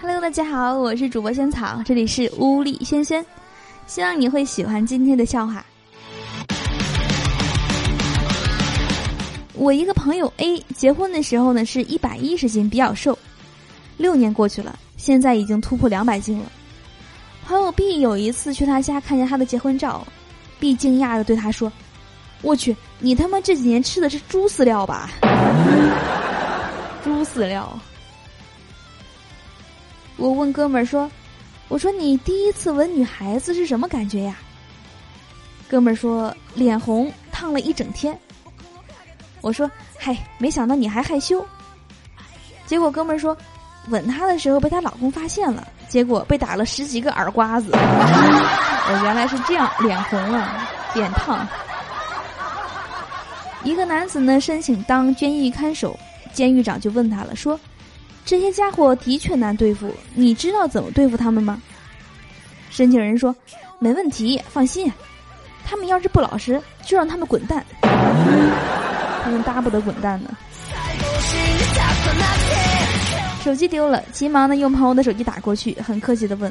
Hello，大家好，我是主播仙草，这里是乌里轩轩，希望你会喜欢今天的笑话。我一个朋友 A 结婚的时候呢是一百一十斤，比较瘦，六年过去了，现在已经突破两百斤了。朋友 B 有一次去他家看见他的结婚照，B 惊讶的对他说：“我去，你他妈这几年吃的是猪饲料吧？猪饲料。”我问哥们儿说：“我说你第一次吻女孩子是什么感觉呀？”哥们儿说：“脸红，烫了一整天。”我说：“嗨，没想到你还害羞。”结果哥们儿说：“吻她的时候被她老公发现了，结果被打了十几个耳刮子。”我原来是这样，脸红了，脸烫。一个男子呢申请当监狱看守，监狱长就问他了，说。这些家伙的确难对付，你知道怎么对付他们吗？申请人说：“没问题，放心。他们要是不老实，就让他们滚蛋。他们巴不得滚蛋呢。”手机丢了，急忙的用朋友的手机打过去，很客气的问：“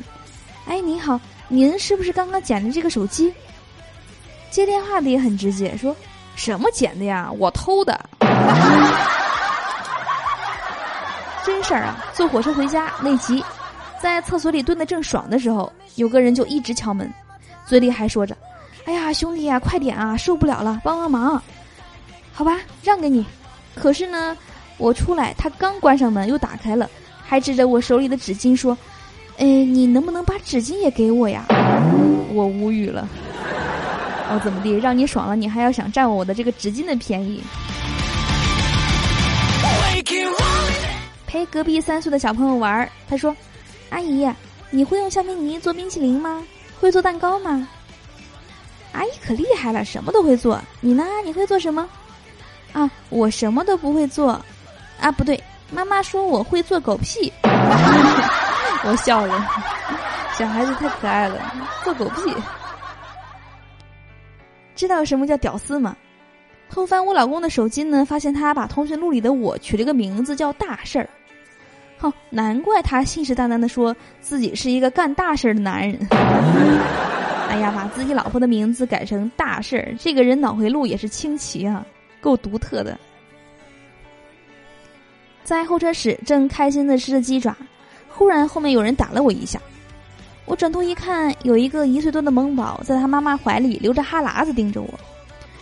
哎，您好，您是不是刚刚捡的这个手机？”接电话的也很直接，说：“什么捡的呀？我偷的。”真事儿啊！坐火车回家，内急，在厕所里蹲的正爽的时候，有个人就一直敲门，嘴里还说着：“哎呀，兄弟呀，快点啊，受不了了，帮帮忙！”好吧，让给你。可是呢，我出来，他刚关上门又打开了，还指着我手里的纸巾说：“哎，你能不能把纸巾也给我呀？”我无语了。哦，怎么地？让你爽了，你还要想占我的这个纸巾的便宜？陪隔壁三岁的小朋友玩，他说：“阿姨，你会用橡皮泥做冰淇淋吗？会做蛋糕吗？”阿姨可厉害了，什么都会做。你呢？你会做什么？啊，我什么都不会做。啊，不对，妈妈说我会做狗屁。我笑了，小孩子太可爱了，做狗屁。知道什么叫屌丝吗？偷翻我老公的手机呢，发现他把通讯录里的我取了个名字叫大事儿。哦，难怪他信誓旦旦的说自己是一个干大事儿的男人。哎呀，把自己老婆的名字改成大事儿，这个人脑回路也是清奇啊，够独特的。在候车室正开心的吃着鸡爪，忽然后面有人打了我一下，我转头一看，有一个一岁多的萌宝在他妈妈怀里流着哈喇子盯着我，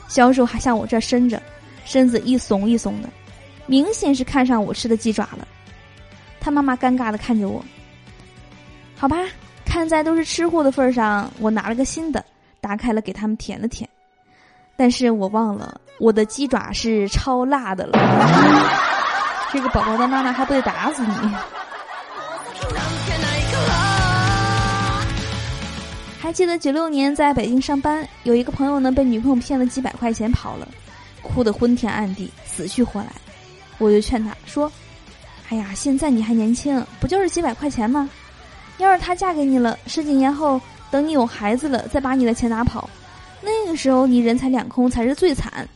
小手还向我这伸着，身子一耸一耸的，明显是看上我吃的鸡爪了。他妈妈尴尬的看着我，好吧，看在都是吃货的份上，我拿了个新的，打开了给他们舔了舔，但是我忘了我的鸡爪是超辣的了，这个宝宝的妈妈还不得打死你？还记得九六年在北京上班，有一个朋友呢被女朋友骗了几百块钱跑了，哭得昏天暗地，死去活来，我就劝他说。哎呀，现在你还年轻，不就是几百块钱吗？要是她嫁给你了，十几年后等你有孩子了，再把你的钱拿跑，那个时候你人财两空才是最惨。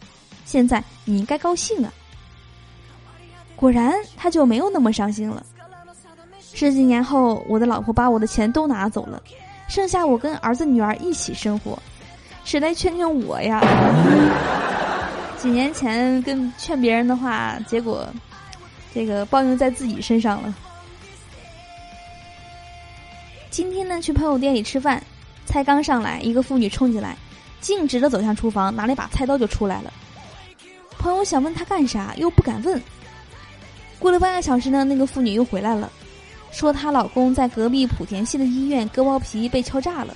现在你应该高兴啊！果然，他就没有那么伤心了。十几年后，我的老婆把我的钱都拿走了，剩下我跟儿子女儿一起生活，谁来劝劝我呀？几年前跟劝别人的话，结果。这个报应在自己身上了。今天呢，去朋友店里吃饭，菜刚上来，一个妇女冲进来，径直的走向厨房，拿了一把菜刀就出来了。朋友想问她干啥，又不敢问。过了半个小时呢，那个妇女又回来了，说她老公在隔壁莆田系的医院割包皮被敲诈了。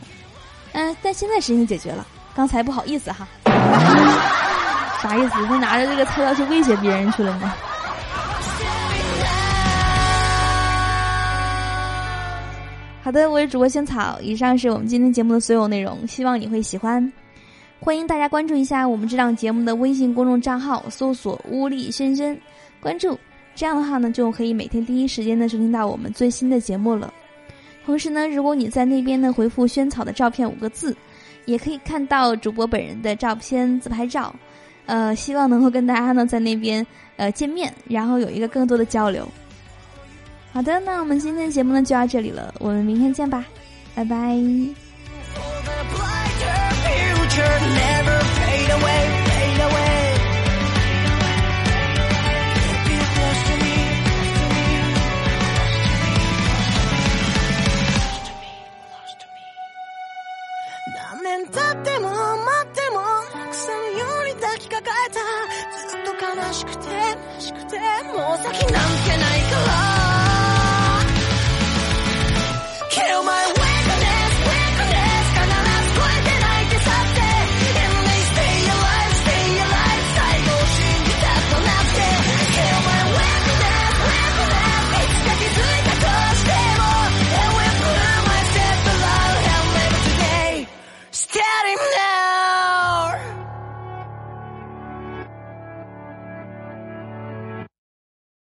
嗯，但现在事情解决了，刚才不好意思哈。啥意思？他拿着这个菜刀去威胁别人去了吗？好的，我是主播萱草。以上是我们今天节目的所有内容，希望你会喜欢。欢迎大家关注一下我们这档节目的微信公众账号，搜索“乌力轩轩”，关注。这样的话呢，就可以每天第一时间的收听到我们最新的节目了。同时呢，如果你在那边呢回复“萱草”的照片五个字，也可以看到主播本人的照片自拍照。呃，希望能够跟大家呢在那边呃见面，然后有一个更多的交流。好的，那我们今天的节目呢就到这里了，我们明天见吧，拜拜。悲しくて悲しくてもう先なんてないから。Kill my